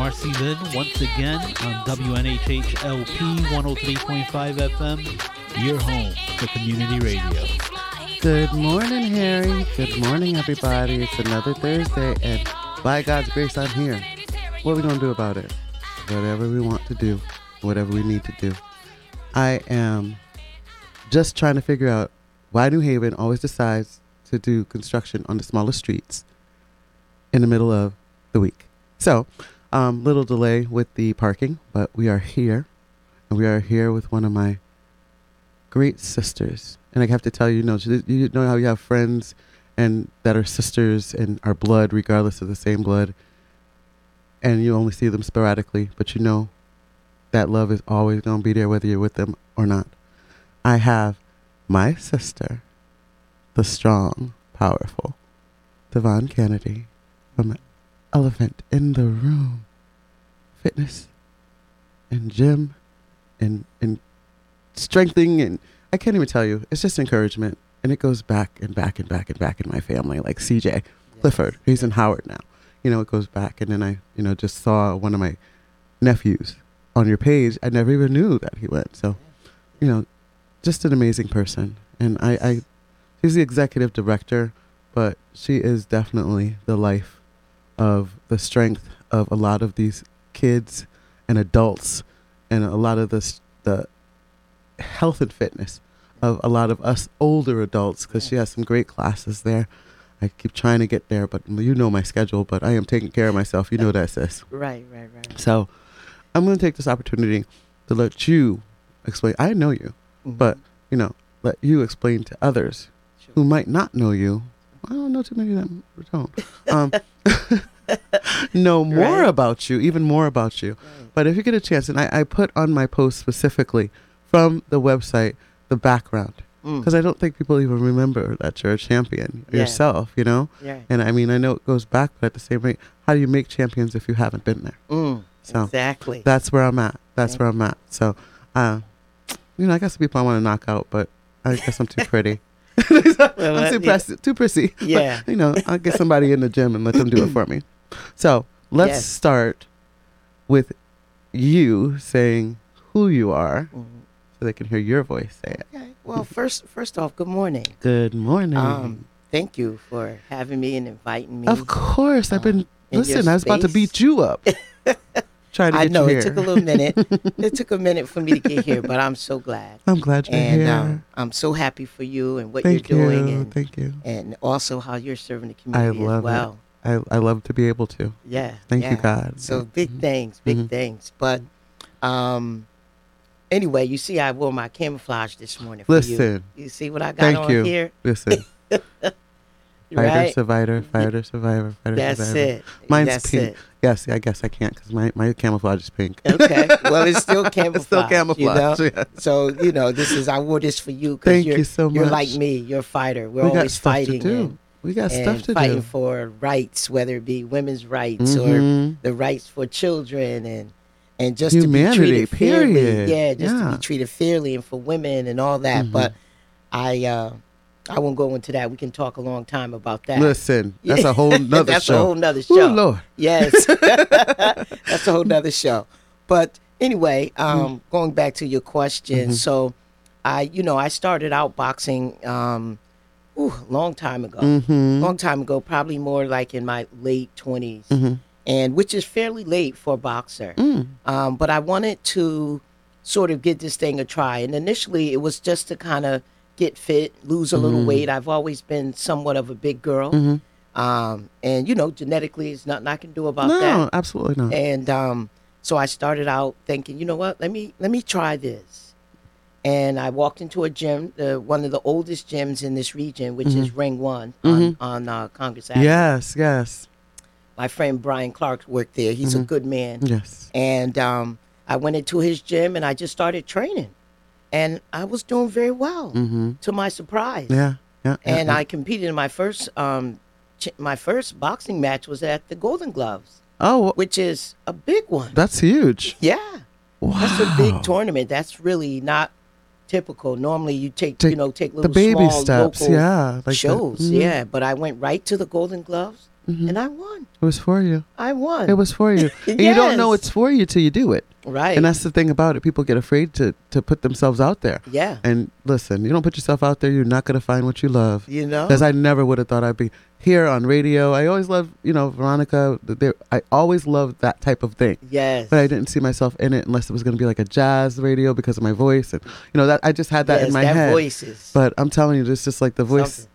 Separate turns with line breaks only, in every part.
MarceyLynn once again on WNHHLP 103.5 FM, your home for community radio.
Good morning, Harry. Good morning, everybody. It's another Thursday, and by God's grace, I'm here. What are we going to do about it? Whatever we want to do, whatever we need to do. I am just trying to figure out why New Haven always decides to do construction on the smallest streets in the middle of the week. So, um, little delay with the parking, but we are here, and we are here with one of my great sisters. And I have to tell you, you know, you know how you have friends and that are sisters and are blood, regardless of the same blood, and you only see them sporadically, but you know that love is always going to be there whether you're with them or not. I have my sister, the strong, powerful Devonne Canady from Elephant in the Room Fitness and gym and, and strengthening. And I can't even tell you, it's just encouragement. And it goes back and back and back and back in my family, like CJ yes. Clifford. He's in Howard now. You know, it goes back. And then I, you know, just saw one of my nephews on your page. I never even knew that he went. So, you know, just an amazing person. And I, I she's the executive director, but she is definitely the life of the strength of a lot of these kids and adults and a lot of the the health and fitness of a lot of us older adults because she has some great classes there. I keep trying to get there, but you know my schedule. But I am taking care of myself. You know that, sis.
Right, right, right.
So, I'm going to take this opportunity to let you explain. I know you, mm-hmm. but you know, let you explain to others sure. who might not know you. I don't know too many of them don't. Um, know more right. about you, even more about you. Right. But if you get a chance, and I, I, put on my post specifically from the website the background because mm. I don't think people even remember that you're a champion yeah. yourself, you know.
Yeah.
And I mean, I know it goes back, but at the same rate, how do you make champions if you haven't been there?
Mm. So exactly.
That's where I'm at. That's where I'm at. So, uh, you know, I guess the people I want to knock out, but I guess I'm too pretty. Well, I'm too, pressy, too prissy.
Yeah.
But, you know, I'll get somebody in the gym and let them do it for me. So let's yes. start with you saying who you are mm-hmm. so they can hear your voice say it.
Okay. Well, first, first off, good morning.
Good morning. Um,
thank you for having me and inviting me.
Of course. I've been, uh, listen, I was about to beat you up. trying to I
know
it
took a little minute. it took a minute for me to get here, but I'm so glad.
I'm glad you're
and,
here.
Um, I'm so happy for you and what
Thank
you're doing.
You.
And,
Thank you.
And also how you're serving the community
I love
as well.
It. I, I love to be able to.
Yeah.
Thank
yeah.
you, God.
So big mm-hmm. things, big mm-hmm. things. But um, anyway, you see, I wore my camouflage this morning.
Listen.
You. you. see what I got
Thank
on
you.
here?
Listen. Fighter,
right?
survivor, fighter, survivor, fighter, survivor.
That's
survivor.
it.
Mine's
That's
pink.
It.
Yes, I guess I can't because my, my camouflage is pink.
Okay. Well, it's still camouflage.
it's still camouflage.
You know?
yeah.
So you know, this is I wore this for you
because
you're
you so
you're like me. You're a fighter. We're
we
always
got
fighting.
To do.
And,
we got stuff to
fighting
do.
for rights, whether it be women's rights
mm-hmm.
or the rights for children and and just
Humanity,
to be treated
period.
fairly. Yeah, just
yeah.
to be treated fairly and for women and all that.
Mm-hmm.
But I uh I won't go into that. We can talk a long time about that.
Listen, that's a whole nother
that's
show.
a whole nother show.
Ooh, Lord.
Yes. that's a whole nother show. But anyway, um, mm-hmm. going back to your question,
Mm-hmm.
so I, you know, I started out boxing um, ooh, long time ago.
Mhm.
Long time ago, probably more like in my late 20s.
Mhm.
And which is fairly late for a boxer.
Mm.
Um, but I wanted to sort of give this thing a try. And initially, it was just to kind of get fit, lose a little
Mhm.
weight. I've always been somewhat of a big girl.
Mhm.
Um, and, you know, genetically, there's nothing I can do about
No,
that.
No, absolutely not.
And um, so I started out thinking, you know what? Let me let me try this. And I walked into a gym, the, one of the oldest gyms in this region, which is Ring One on, on uh, Congress Avenue.
yes, yes,
My friend Brian Clark worked there. He's a
Mhm.
good man.
yes.
And um, I went into his gym and I just started training. And I was doing very well,
Mm-hmm.
to my surprise.
Yeah, yeah.
And
yeah.
I competed in my first um, ch- my first boxing match was at the Golden Gloves,
oh,
which is a big one.
that's huge.
Yeah.
Wow.
That's a big tournament. That's really not typical. Normally, you take,
Take
you know take
The
little
baby
small
steps,
local
yeah. Like the-
shows.
mhm.
Yeah, but I went right to the Golden Gloves, Mm-hmm. and I won.
It was for you.
I won.
It was for you. And you don't know it's for you till you do it.
right.
And that's the thing about it. People get afraid to to put themselves out there.
yeah.
And listen, you don't put yourself out there, you're not gonna find what you love.
You know.
Because I never would have thought I'd be here on radio. I always loved, you know, Veronica. I always loved that type of thing.
yes.
But I didn't see myself in it unless it was going to be like a jazz radio because of my voice, and you know that I just had that
yes,
in my
that
head.
voices.
But I'm telling you, it's just like the voice.
Something.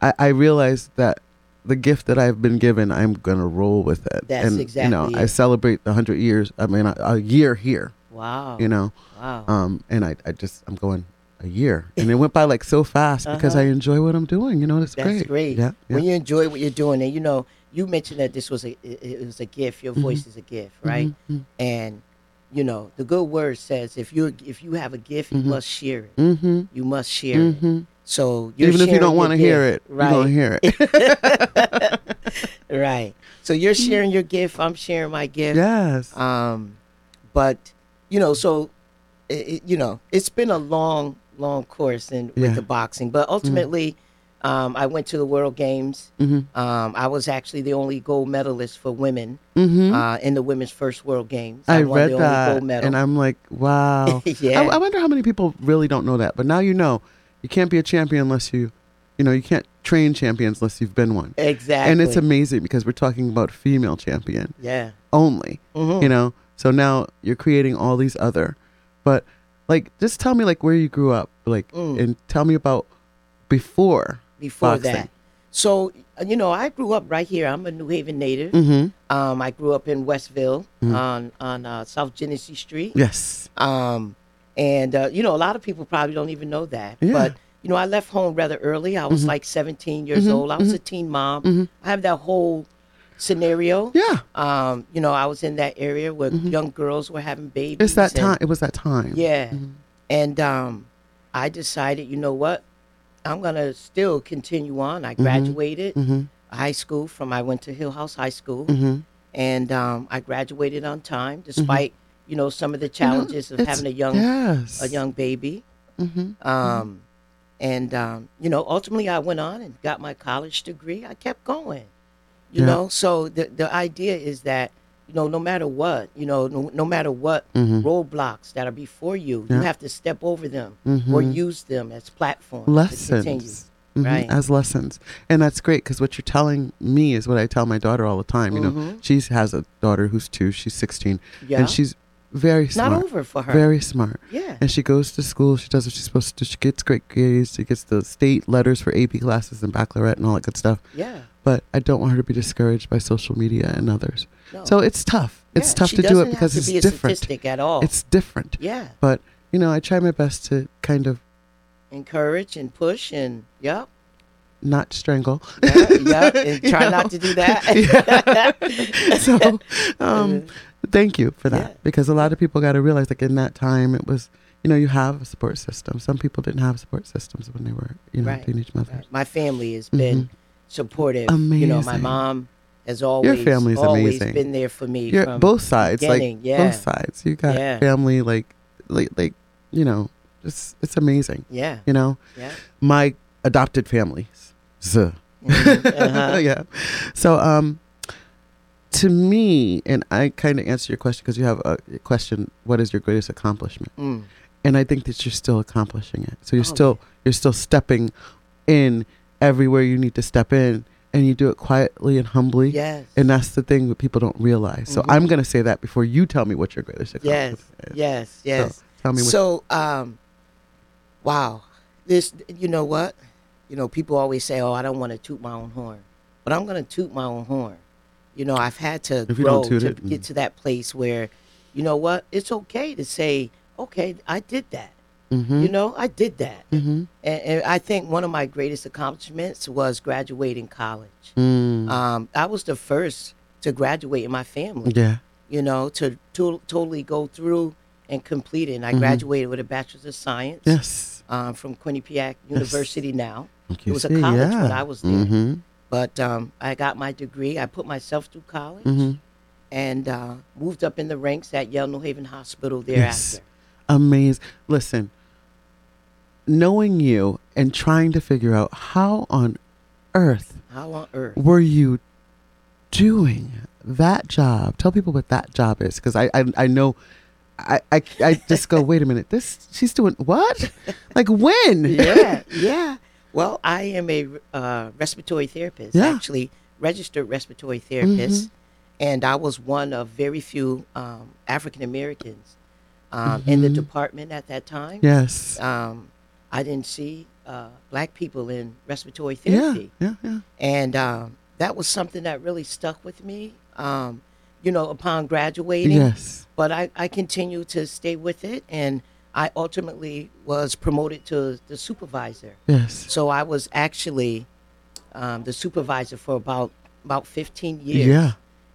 I, I realized that the gift that I've been given, I'm gonna roll with it.
That's
and, You know,
exactly
I celebrate the hundred years. I mean, a, a year here.
Wow.
You know,
Wow.
um, and I, I just, I'm going a year, and it went by like so fast because
Uh-huh.
I enjoy what I'm doing. You know, it's
That's
great.
great.
Yeah, yeah.
When you enjoy what you're doing, and you know, you mentioned that this was a it, it was a gift. Your
Mm-hmm.
voice is a gift, right? And you know, the good word says if you if you have a gift, you must share it.
Mm-hmm.
You must share it.
Mm-hmm.
So you're
Even if you don't want to hear it,
right?
you're gonna hear it.
right. So you're sharing your gift. I'm sharing my gift.
yes.
Um, but you know, so it, you know, it's been a long, long course in
Yeah.
with the boxing. But ultimately, um, I went to the World Games.
mm-hmm.
Um, I was actually the only gold medalist for women
Mm-hmm.
uh, in the women's first World Games.
I
won
read
the only
that,
gold medal.
and I'm like, wow.
Yeah.
I, I wonder how many people really don't know that. But now you know, you can't be a champion unless you, you know, you can't train champions unless you've been one.
exactly.
And it's amazing because we're talking about female champion
yeah.
only.
Mhm.
You know, so now you're creating all these other, but like, just tell me like where you grew up, like,
Mm.
and tell me about before.
Before
boxing.
that, so uh, you know, I grew up right here. I'm a New Haven native.
Mm-hmm.
Um, I grew up in Westville
Mm.
on on uh, South Genesee Street.
Yes.
Um, and uh, you know, a lot of people probably don't even know that.
Yeah.
But you know, I left home rather early. I was like 17 years
Mhm,
old. I was
mhm.
a teen mom.
Mhm.
I have that whole scenario.
Yeah.
Um, you know, I was in that area where young girls were having babies.
Mm-hmm. It's that
and-
time. It was that time.
Yeah.
Mhm.
And um, I decided, you know what? I'm gonna still continue on.
Mm-hmm.
I graduated
Mm-hmm.
high school from. I went to Hillhouse High School,
Mm-hmm.
and um, I graduated on time, despite you know some of the challenges of having a young
yes.
a young baby.
Mm-hmm.
Um, and um, you know, ultimately, I went on and got my college degree. I kept going. You
Yeah.
know, so the the idea is that you know, no matter what, you know, no, no matter what
Mhm.
roadblocks that are before you,
Yeah.
you have to step over them or
Mhm.
use them as platforms
lessons Mhm,
right.
as lessons and that's great because what you're telling me is what i tell my daughter all the time you know
Mhm.
she has a daughter who's two she's 16
Yeah,
and she's very smart.
not over for her.
very smart
yeah,
and she goes to school she does what she's supposed to do she gets great grades she gets the state letters for ap classes and baccalaureate and all that good stuff
yeah.
but i don't want her to be discouraged by social media and others
No.
so it's tough it's
Yeah,
tough to do it because it's
be
different
at all.
it's different
yeah,
but you know i try my best to kind of
encourage and push and yep,
not strangle
yeah, yep, and
You
try
know?
not to do that.
so um, thank you for that
Yeah.
because a lot of people got to realize like in that time it was you know you have a support system some people didn't have support systems when they were you know
Right.
teenage mothers
Right. My family has been
Mhm.
supportive. You know, my mom has always your
family's
always
amazing.
been there for me.
Both sides like
yeah.
both sides you got
Yeah.
family like like like you know it's it's amazing
Yeah,
you know
yeah.
my adopted families Z.
Mhm, uh-huh.
yeah. So, um, to me, and I kind of answer your question because you have a question. What is your greatest accomplishment?
Mm.
And I think that you're still accomplishing it. So you're
Oh,
still you're still stepping in everywhere you need to step in, and you do it quietly and humbly.
Yes.
And that's the thing that people don't realize. So
Mhm.
I'm gonna say that before you tell me what your greatest
yes.
accomplishment is.
Yes. Yes.
Tell me what.
So, um, wow, this, you know what? You know, people always say, "Oh, I don't want to toot my own horn," but I'm going to toot my own horn. You know, I've had to grow to
it, mm.
get to that place where, you know what? It's okay to say, "Okay, I did that."
mm-hmm.
You know, I did that.
mm-hmm.
And, and I think one of my greatest accomplishments was graduating college.
Mm.
Um, I was the first to graduate in my family
yeah.
you know, to, to totally go through and complete it. And I
Mhm.
graduated with a bachelor's of science
Yes.
um, from Quinnipiac University now. It was a college
yeah.
when I was there. But um, I got my degree. I put myself through college
Mm-hmm.
and uh, moved up in the ranks at Yale New Haven Hospital
Yes.
thereafter.
amazing. Listen, knowing you and trying to figure out how on earth
How on earth?
were you doing that job. Tell people what that job is, because I, I I know. I, I, I just go, wait a minute. This she's doing what? Like when?
yeah, yeah. Well, I am a uh, respiratory therapist,
Yeah.
actually registered respiratory therapist, and I was one of very few um, African Americans um, in the department at that time.
Yes.
Um, I didn't see uh, black people in respiratory therapy,
Yeah. Yeah.
and um, that was something that really stuck with me. Um, you know, upon graduating,
Yes.
but I, I continued to stay with it and I ultimately was promoted to the supervisor.
Yes.
So I was actually um, the supervisor for about about 15 years.
Yeah.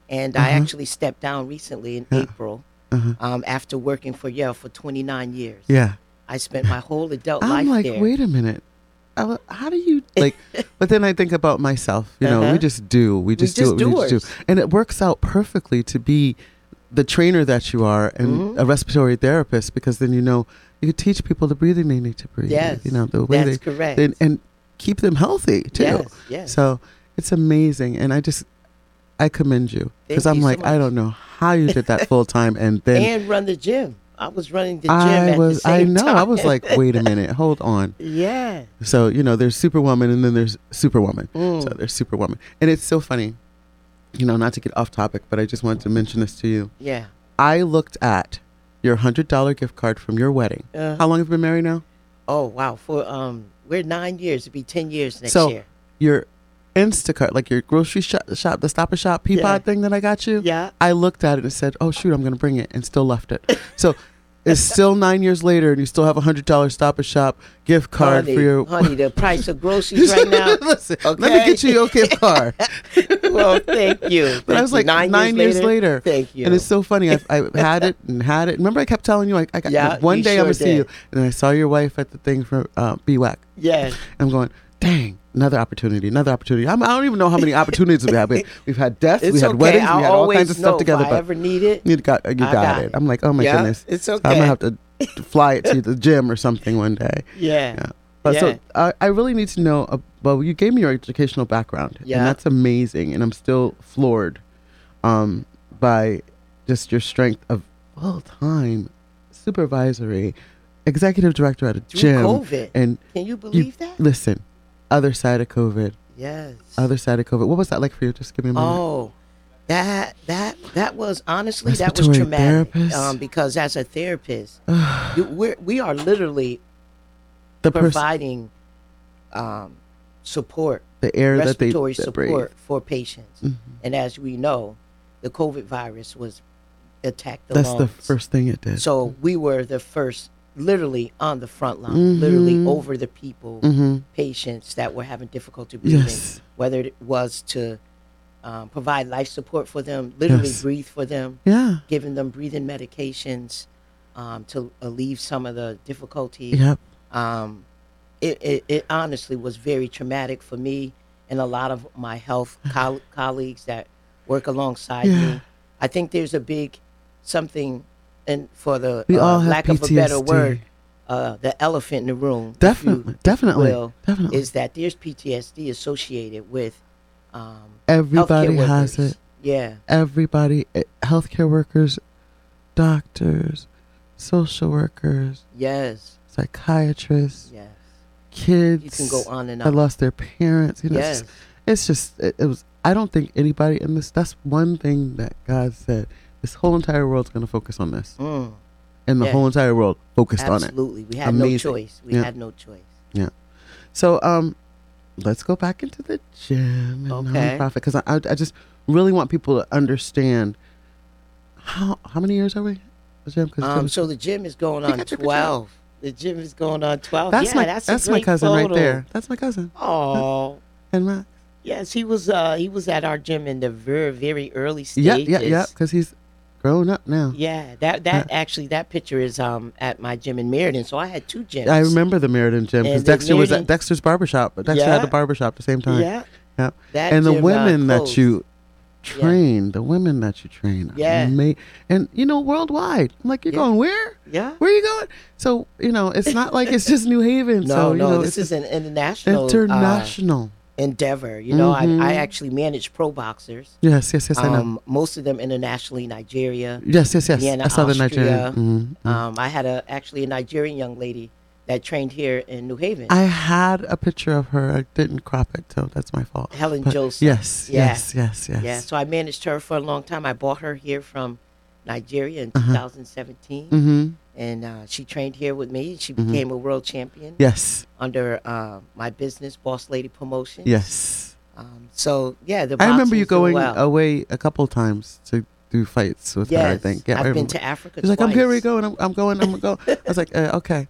And I
Uh-huh.
actually stepped down recently in
Yeah.
April
Uh-huh.
um, after working for Yale for 29 years.
Yeah.
I spent my whole adult life there.
I'm
life
like,
there.
wait a minute. I How do you like? but then I think about myself. You know, we
Uh-huh.
just do. We just
just
do what we just do, and it works out perfectly to be the trainer that you are and
Mhm.
a respiratory therapist because then you know you teach people the breathing they need to breathe.
Yes,
You know the way
that's
they
correct.
and, and keep them healthy too.
Yes, yes.
So it's amazing, and I just I commend you because I'm
you so
like I don't know how you did that full time, and then
and run the gym. I was running the gym
I was I know
time.
I was like wait a minute, hold on.
yeah.
So you know, there's Superwoman, and then there's Superwoman.
Mm.
So there's Superwoman, and it's so funny. You know, not to get off topic, but I just wanted to mention this to you.
Yeah.
I looked at your hundred dollar gift card from your wedding.
Uh,
How long have you been married now?
Oh wow! For um, we're nine years. It'll be ten years next
so
year.
your Instacart, like your grocery shop, shop the Stop and Shop Peapod
Yeah.
thing that I got you.
Yeah.
I looked at it and said, "Oh shoot, I'm going to bring it," and still left it. So. It's still nine years later, and you still have a hundred dollar Stop and Shop gift card
honey,
for your.
honey, the price of groceries right now.
Listen, let me get you your gift card.
well, thank you.
But I was like nine, years, later.
Thank you.
And it's so funny. I, I had it and had it. Remember, I kept telling you, I, I got
Yeah,
one day I'm gonna see you, and I saw your wife at the thing for uh, BWAC.
yes.
I'm going, dang, another opportunity, another opportunity. I'm, I don't even know how many opportunities we have. We, we've had deaths,
It's
we had
okay.
weddings,
I'll
we had all kinds of stuff together.
If I
But
ever need it,
you got, you got,
got
it.
it.
I'm like, oh my
Yeah,
goodness,
it's
So I'm gonna have to fly it to the gym or something one day.
yeah.
Yeah. But
Yeah.
so I I really need to know. Uh, well, you gave me your educational background,
Yeah.
and that's amazing. And I'm still floored um, by just your strength of full time supervisory executive director at a
Through
gym.
COVID.
And
Can you
you
believe that?
listen, other side of COVID,
Yes.
other side of COVID. What was that like for you? Just give me a moment.
Oh, that that that was honestly that was traumatic.
therapist?
Um, because as a therapist, you, we're, we are literally
the
providing um, support,
the air that they,
respiratory
that breathe.
support for patients.
Mhm.
And as we know, the COVID virus was attacked the
That's
lungs.
the first thing it did.
So we were the first, literally on the front line, literally
Mhm.
over the people,
hmm
patients that were having difficulty breathing.
Yes.
Whether it was to um, provide life support for them, literally
Yes.
breathe for them,
Yeah.
giving them breathing medications um, to alleviate some of the difficulty.
Yep.
Um, it, it, it honestly was very traumatic for me and a lot of my health coll- colleagues that work alongside
Yeah.
me. I think there's a big something, and for the
We
uh,
all have
lack of a better word, uh, the elephant in the room,
Definitely. Definitely.
will,
Definitely.
is that there's PTSD associated with um,
Everybody has it.
Yeah,
Everybody, eh, healthcare workers, doctors, social workers,
yes,
psychiatrists,
yes.
kids.
You can go on and on.
I lost their parents. You know,
yes,
it's, it's just it, it was. I don't think anybody in this. That's one thing that God said. This whole entire world's going to focus on this,
Mm,
and the
Yeah.
whole entire world focused on it.
absolutely. We had
Amazing.
no choice. We
Yeah.
had no choice. Yeah.
So, um, let's go back into the gym and
Okay.
nonprofit because I, I, I just really want people to understand how how many years are we? The gym? 'Cause
Um, so the gym is going on
got your picture?
twelve. The gym is going on twelve.
that's
yeah,
my
that's,
that's,
a
my
great
cousin right there. That's my cousin
Oh,
and Max.
yes, he was. Uh, he was at our gym in the very, very early stages.
Yeah, yeah, yeah. Because he's grown up now.
Yeah, that that actually that picture is um at my gym in Meriden. So I had two gyms.
I remember the Meriden gym because Dexter was at Dexter's barbershop. But Dexter
Yeah.
had the barbershop at the same time.
Yeah.
Yeah.
That
and the
uh,
women that you train, the women that you train,
Yeah.
ama- and you know worldwide. I'm like, you're
Yeah.
going where?
Yeah.
Where are you going? So you know, it's not like it's just New Haven.
No,
so you
no,
know,
this is an international. uh,
international.
Endeavor. You know,
Mhm.
I, I actually manage pro boxers.
Yes, yes, yes. I know.
Um, most of them internationally, Nigeria.
Yes, yes, yes.
Vienna,
I saw the
Austria.
Nigerian. Mhm, mhm.
Um, I had a actually a Nigerian young lady that trained here in New Haven.
I had a picture of her. I didn't crop it, so that's my fault.
Helen
But
Joseph.
Yes,
Yeah.
yes, yes, yes.
Yeah, so I managed her for a long time. I bought her here from Nigeria in
Uh-huh.
2017,
Mm-hmm.
and uh, she trained here with me. She
Mhm.
became a world champion
Yes,
under uh, my business, Boss Lady Promotions.
yes.
Um, so yeah, the
I remember you going
well.
away a couple times to do fights with her. I think. Yeah, I
I've been to Africa.
She's like, I'm here we go, and I'm, I'm going, I'm going. I was like, uh, okay.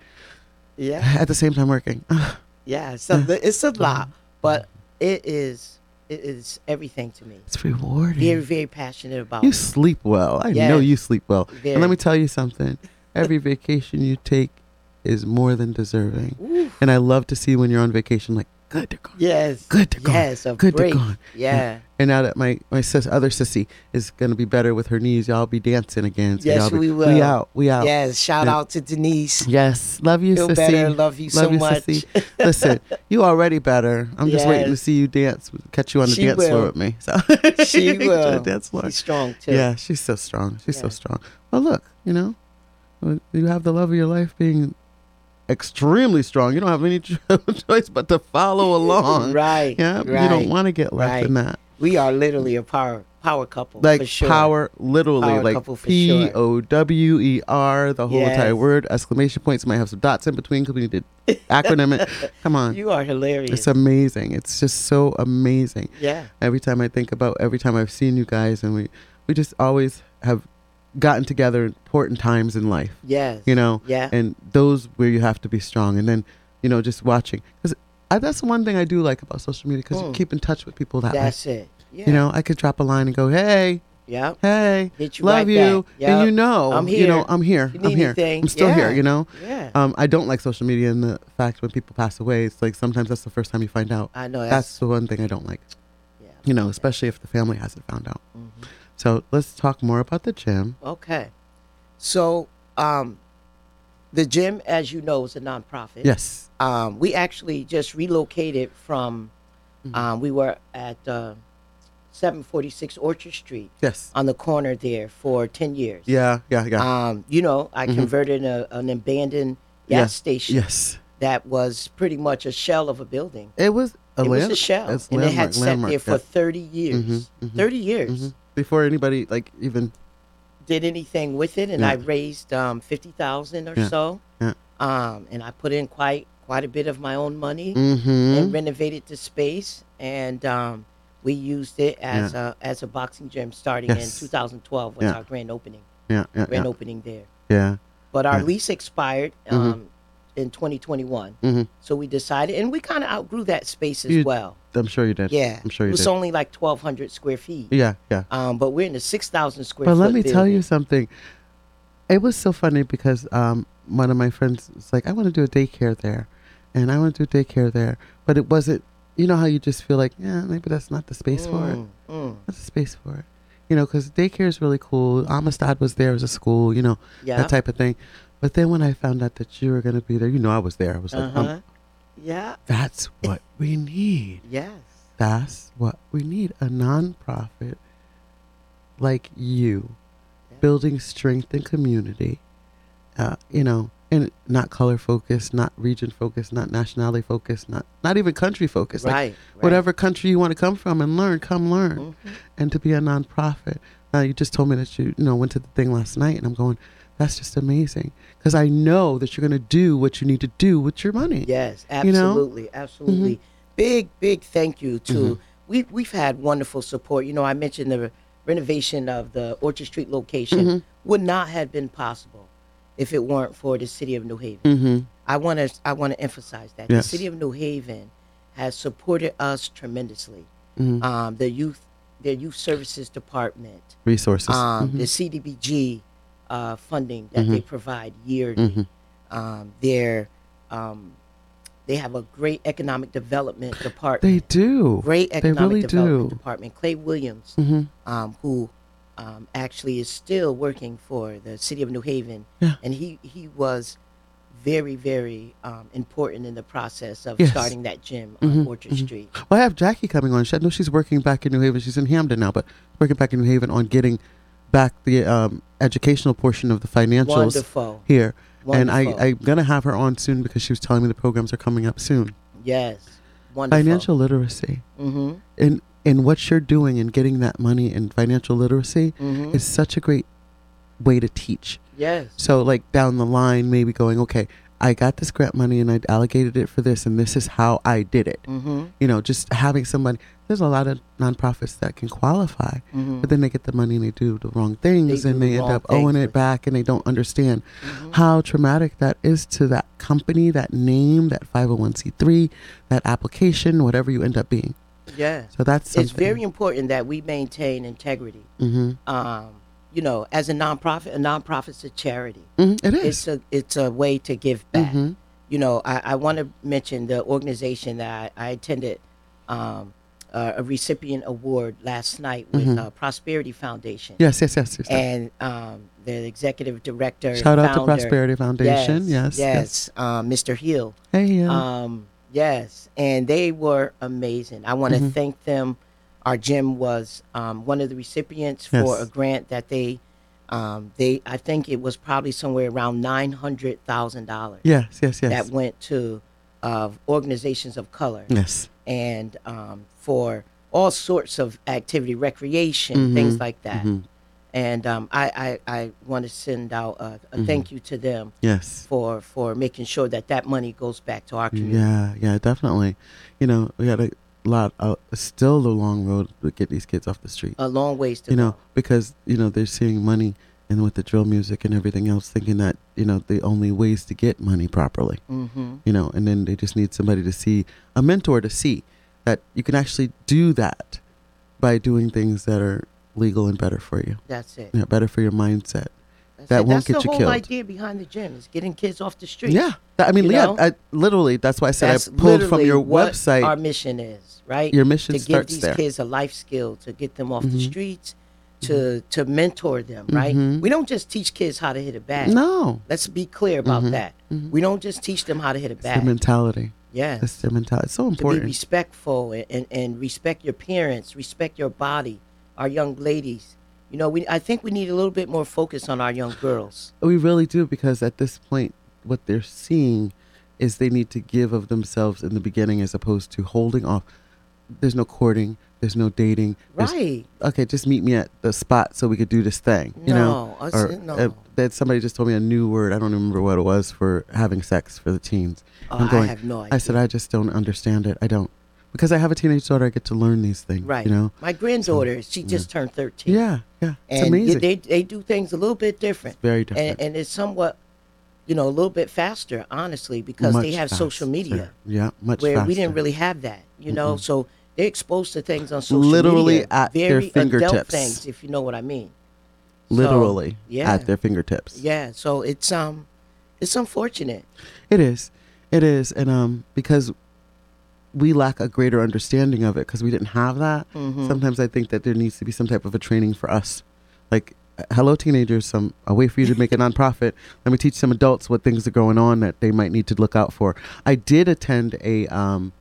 Yeah,
At the same time, working.
yeah. So the, it's a lot, but it is is everything to me.
It's rewarding.
Very very passionate about.
You
it.
sleep well. I know you sleep well.
Very.
And let me tell you something. Every vacation you take is more than deserving.
Ooh,
And I love to see when you're on vacation, like, good to go.
yes.
Good to go.
Yes, a
Good
break.
to go.
Yeah.
And now that my my sis, other sissy is gonna be better with her knees, y'all be dancing again. So
Yes,
be,
we
We out. We out.
Yes. Shout
Yeah.
out to Denise.
Yes. Love you,
Feel
sissy.
better. Love you so
you,
much.
sissy. Listen, you already better. I'm just waiting to see you dance, catch you on the
She
dance floor with me. So
She
Get you on
will.
dance floor.
She's strong too.
Yeah, she's so strong. She's so strong. Well, look, you know, you have the love of your life being extremely strong. You don't have any choice but to follow along.
Right.
Yeah,
Right.
you don't want to get left
Right.
in that.
We are literally a power power couple.
Like
for sure.
power, literally,
Power
like P. O W E R, the whole entire word. Exclamation points might have some dots in between because we need to acronym it. Come on,
You are hilarious.
it's amazing. It's just so amazing.
yeah.
every time I think about every time I've seen you guys and we we just always have gotten together important times in life
Yes.
you know
Yeah.
and those where you have to be strong and then you know just watching because that's one thing I do like about social media because you
Mm.
keep in touch with people that way
That's it. Yeah.
you know I could drop a line and go hey
Yeah.
hey
you
love
right
you.
Yep.
and you know
I'm here.
you know. I'm here
You
I'm here
anything,
I'm still here you know
Yeah.
um I don't like social media and the fact when people pass away it's like sometimes that's the first time you find out
I know
that's
that's,
the one thing I don't like
yeah.
you know especially if the family hasn't found out
Mhm.
So let's talk more about the gym.
Okay. So, um, the gym, as you know, is a nonprofit.
Yes.
Um, we actually just relocated from.
Mhm.
Um, we were at uh, 746 Orchard Street
Yes.
on the corner there for 10 years.
Yeah. Yeah. Yeah.
Um, you know, I
Mhm.
converted a, an abandoned
Yeah.
gas station
yes.
that was pretty much a shell of a building.
It was a
it was a shell, and it had sat
landmark,
there for
yeah.
30 years.
Mhm, mhm,
30 years.
Before anybody like even.
Did anything with it, and
Yeah.
I raised um, 50000 or
Yeah,
so.
yeah.
Um, and I put in quite quite a bit of my own money
Mm-hmm.
and renovated the space, and um, we used it as a as a boxing gym starting
Yes.
in 2012 was
Yeah.
our grand opening.
Yeah. Yeah.
Grand
Yeah.
opening there.
yeah.
But our
Yeah.
lease expired
Mhm.
um, in 2021.
Mhm.
So we decided, and we kind of outgrew that space as
You-
well.
I'm sure you did.
Yeah.
I'm sure you It
was
did.
only like 1,200 square feet.
yeah. Yeah.
Um, but we're in the 6,000 square
But let me tell you something. It was so funny because um, one of my friends was like, "I want to do a daycare there," and I want to do daycare there, but it wasn't. You know how you just feel like, yeah, maybe that's not the space for it.
Mm, mm.
That's the space for it. You know, because daycare is really cool. Amistad was there as a school. You know,
Yeah.
that type of thing. But then when I found out that you were going to be there, you know, I was there. I was like, um,
Uh-huh. Yeah.
that's what we need.
Yes.
That's what we need. A nonprofit like you,
Yeah.
building strength and community. Uh, you know, and not color focused, not region focused, not nationality focused, not not even country focused. Like
right. right.
whatever country you want to come from and learn, come learn.
Mhm.
And to be a nonprofit. Now you just told me that you, you know, went to the thing last night, and I'm going, that's just amazing because I know that you're going to do what you need to do with your money.
Yes,
You know?
absolutely, absolutely. Big, big thank you to
Mhm.
we we've had wonderful support. You know, I mentioned the renovation of the Orchard Street location
Mhm.
would not have been possible if it weren't for the city of New Haven.
Mm-hmm.
I want to I want to emphasize that
Yes.
the city of New Haven has supported us tremendously.
hmm
Um, the youth, their youth services department,
Resources.
um, the CDBG uh, funding that they
Mhm.
provide yearly.
Mhm.
Um, they're um, they have a great economic development department.
They do.
great economic
really
development
do.
department. Clay Williams,
hmm
um, who um, actually is still working for the city of New Haven,
Yeah.
and he he was very, very um, important in the process of
Yes.
starting that gym on Orchard Street.
Well, I have Jackie coming on. She, I know she's working back in New Haven. She's in Hamden now, but working back in New Haven on getting back the um, educational portion of the financials
Wonderful.
here. And I, I'm going to have her on soon because she was telling me the programs are coming up soon.
Yes. Wonderful.
Financial literacy.
Mm-hmm.
And, and what you're doing and getting that money and financial literacy
Mm-hmm.
is such a great way to teach.
Yes.
So, like down the line, maybe going, okay, I got this grant money and I allocated it for this, and this is how I did it.
Mm-hmm.
You know, just having somebody. There's a lot of nonprofits that can qualify,
Mm-hmm.
but then they get the money and they do the wrong things,
They
and they
the
end up owing it back, and they don't understand
Mm-hmm.
how traumatic that is to that company, that name, that 501c3, that application, whatever you end up being.
Yeah.
So that's something.
It's very important that we maintain integrity.
hmm
Um, you know, as a nonprofit, a nonprofit's a charity.
hmm It
It's
is.
a it's a way to give back.
hmm
You know, I, I want to mention the organization that I, I attended um, uh, a recipient award last night with
Mhm.
uh, Prosperity Foundation.
Yes, yes, yes. yes.
And um, the executive director.
Shout out to Prosperity Foundation. Yes,
Yes, yes, Um, Mr. Hill.
Hey, yeah.
Um, yes, and they were amazing. I want to
Mhm.
thank them. Our gym was um, one of the recipients for
Yes.
a grant that they, um, they I think it was probably somewhere around nine hundred thousand dollars
yes, yes, yes.
that went to uh, organizations of color
yes.
and um, for all sorts of activity, recreation,
Mhm,
things like that.
mhm.
And um, I, I, I want to send out a, a
Mhm.
thank you to them
Yes.
for for making sure that that money goes back to our community.
Yeah, yeah, definitely. You know, we got a lot, uh, still the long road to get these kids off the street.
A long ways to
you know,
go.
because you know they're seeing money and with the drill music and everything else, thinking that you know the only ways to get money properly.
Mm-hmm.
You know, and then they just need somebody to see a mentor to see that you can actually do that by doing things that are legal and better for you.
That's it.
Know, better for your mindset.
That's
that
it.
won't
That's
get
the
you
whole
killed.
idea behind the gym is getting kids off the street.
Yeah, I mean, yeah. I, literally. That's why I said
That's
I pulled from your website.
Our mission is right.
your mission is
to give these
there.
kids a life skill to get them off the
Mhm.
streets, to to mentor them. Right.
Mhm.
We don't just teach kids how to hit a bat.
No,
Let's be clear about
Mhm.
that.
Mhm.
We don't just teach them how to hit a
it's their mentality.
Yes.
That's their mentality. It's so
to be
important.
respectful and, and, and respect your parents, respect your body, our young ladies. You know, we I think we need a little bit more focus on our young girls.
We really do because at this point, what they're seeing is they need to give of themselves in the beginning as opposed to holding off. There's no courting. There's no dating. there's-
Right.
Okay, just meet me at the spot so we could do this thing. You know.
No,
Or
no.
uh, that somebody just told me a new word. I don't remember what it was for having sex for the teens.
Oh,
I'm going.
I have no idea.
I said I just don't understand it. I don't because I have a teenage daughter. I get to learn these things.
right.
You know.
My granddaughter, she just turned 13.
Yeah. Yeah. It's
and
amazing.
They, they do things a little bit different.
it's very different.
And, and it's somewhat, you know, a little bit faster, honestly, because they
Much
have social media.
Yeah, much
where
faster.
we didn't really have that, you know.
Mm-mm.
So they're exposed to things on social
Literally
media,
at their fingertips.
things, if you know what I mean. So,
literally
yeah.
at their fingertips.
Yeah, so it's um, it's unfortunate.
It is, it is, and um, because we lack a greater understanding of it because we didn't have that.
Mhm.
Sometimes I think that there needs to be some type of a training for us, like. Hello, teenagers. Some a way for you to make a nonprofit. Let me teach some adults what things are going on that they might need to look out for. I did attend a um,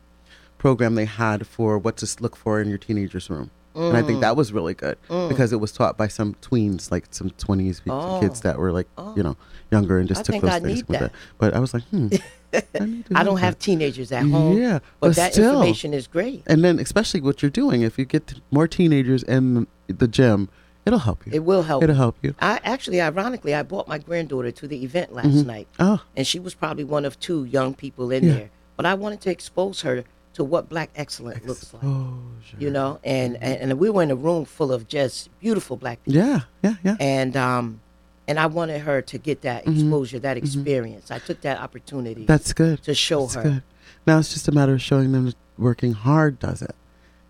program they had for what to look for in your teenager's room, and I think that was really good
Mm.
because it was taught by some tweens, like some twenties kids
Oh.
that were like
Oh.
you know younger and just
I
took those
I
things with
that.
it. But I was like, hmm, I,
I
do
don't
that.
have teenagers at home,
Yeah,
but, that
still.
information is great.
And then especially what you're doing, if you get more teenagers in the gym, it'll help you.
It will help.
It'll help you.
I actually, ironically, I brought my granddaughter to the event last
Mhm.
night,
Oh,
and she was probably one of two young people in
Yeah.
there. But I wanted to expose her to what black excellence looks like.
exposure.
You know, and, and and we were in a room full of just beautiful black people,
Yeah, yeah, yeah.
and um, and I wanted her to get that
Mhm.
exposure, that experience. I took that opportunity
That's good.
to show
That's
her
good. Now it's just a matter of showing them that working hard does it.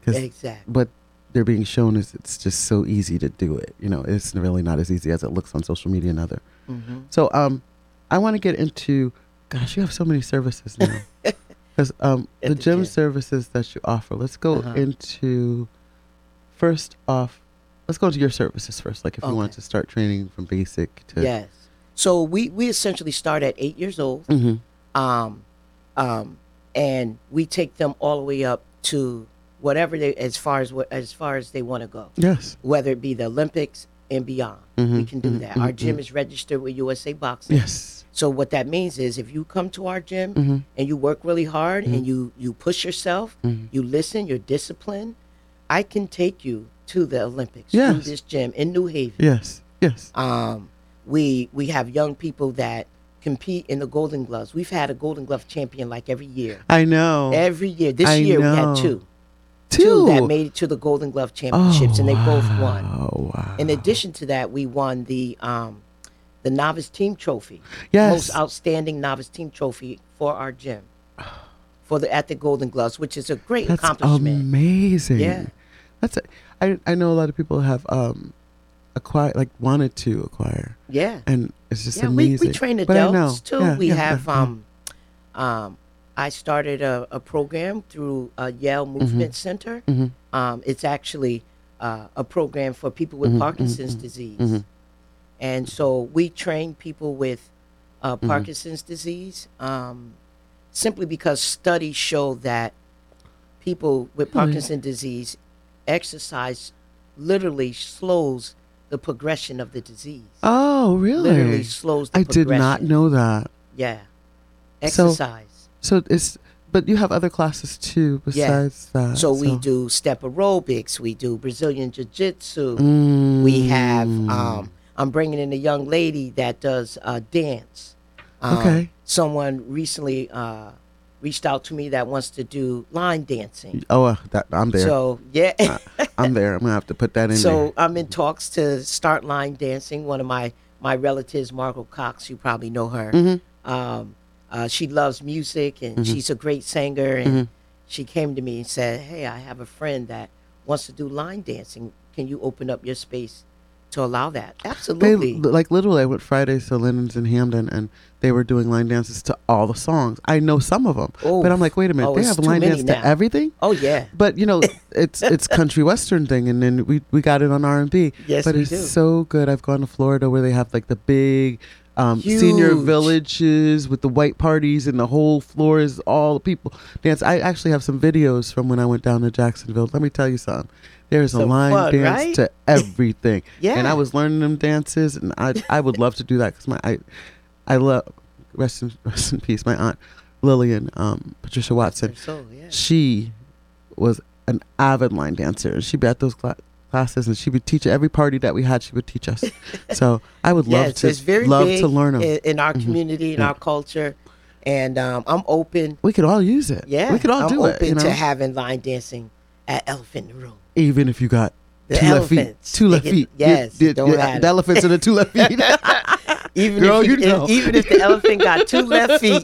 Because
exactly.
what they're being shown is it's just so easy to do it. You know, it's really not as easy as it looks on social media and other.
hmm
So um, I want to get into. Gosh, you have so many services now. Because um, the
the
gym
gym.
services that you offer. Let's go
Uh-huh.
into. First off, let's go into your services first. Like if you want to start training from basic to
Yes. So we we essentially start at eight years old,
hmm
um, um, and we take them all the way up to whatever they as far as what as far as they want to go,
Yes.
whether it be the Olympics and beyond. We can do that. Our gym is registered with USA Boxing.
Yes.
So what that means is if you come to our gym
Mm-hmm.
and you work really hard and you you push yourself, you listen, you're disciplined, I can take you to the Olympics through this gym in New Haven.
Yes. Yes.
Um, we we have young people that compete in the Golden Gloves. We've had a Golden Glove champion like every year.
I know.
Every year. This
I
year we had two.
Two.
that made it to the Golden Glove championships and they both won.
Oh wow.
In addition to that, we won the um, the novice team trophy.
Yes.
Most outstanding novice team trophy for our gym. For the at the Golden Gloves, which is a great
That's
accomplishment.
amazing.
Yeah.
That's a, I I know a lot of people have um acquired like wanted to acquire
yeah.
and it's just
yeah, we,
amazing.
we train
But I
adults too.
Yeah,
we
yeah,
have um um I started a, a program through uh, Yale Movement Center.
Mm-hmm.
Um, it's actually uh, a program for people
Mm-hmm,
with Parkinson's disease, and so we train people with uh,
Mm-hmm.
Parkinson's disease um, simply because studies show that people with Parkinson's disease exercise literally slows the progression of the disease.
Oh, really?
Literally slows the
I did not
progression.
know that.
Yeah.
So-
Exercise.
So it's but you have other classes too
Yeah.
besides that.
So, we do step aerobics, we do Brazilian jiu jitsu,
Mm.
we have um I'm bringing in a young lady that does uh dance. Um,
Okay.
Someone recently uh reached out to me that wants to do line dancing.
Oh, uh, that I'm there.
So, yeah.
I'm there. I'm gonna have to put that in
so
there.
I'm in talks to start line dancing. One of my my relatives, Margot Cox, you probably know her.
Mm-hmm.
Um, uh, she loves music and she's a great singer. And
Mm-hmm.
she came to me and said, "Hey, I have a friend that wants to do line dancing. Can you open up your space to allow that?"
They
Absolutely.
like literally. I went Fridays to Linens in Hamden, and they were doing line dances to all the songs. I know some of them, but I'm like, wait a minute,
Oh,
they have line dance
now.
to everything.
oh yeah.
But you know, it's it's country western thing, and then we we got it on R and B.
Yes,
but it's
do.
so good. I've gone to Florida where they have like the big um, senior villages with the white parties, and the whole floor is all the people dance. I actually have some videos from when I went down to Jacksonville. Let me tell you something. There's a line
fun,
dance
right?
to everything. yeah. And I was learning them dances, and I I would love to do that because my I I love rest in rest in peace. My aunt Lillian um, Patricia Watson
So yeah.
she was an avid line dancer. She'd be at those cla- classes and she would teach every party that we had. She would teach us. so I would love
yes,
to
it's very
love to learn them.
in, in our community, in
Yeah.
our culture, and um, I'm open.
we could all use it.
Yeah,
we could all
I'm
do
open
it. You know,
to having line dancing at Elephant in the Room.
even if you got
The
two left feet, two left feet.
yes,
You-
it don't
you- the elephants and the two left feet.
Even
Girl,
if
you
you,
know.
even if the elephant got two left feet,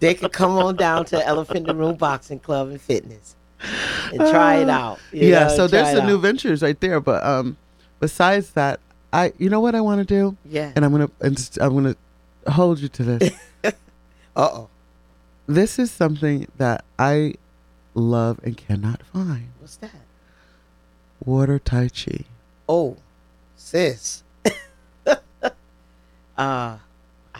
they could come on down to Elephant in the Room Boxing Club and Fitness and try it out. you
yeah.
know,
So there's
some
the new ventures right there. But um, besides that, I you know what I want to do,
Yeah.
and I'm gonna and I'm gonna hold you to this.
Uh oh.
this is something that I love and cannot find.
What's that?
Water Tai Chi.
Oh, sis. uh,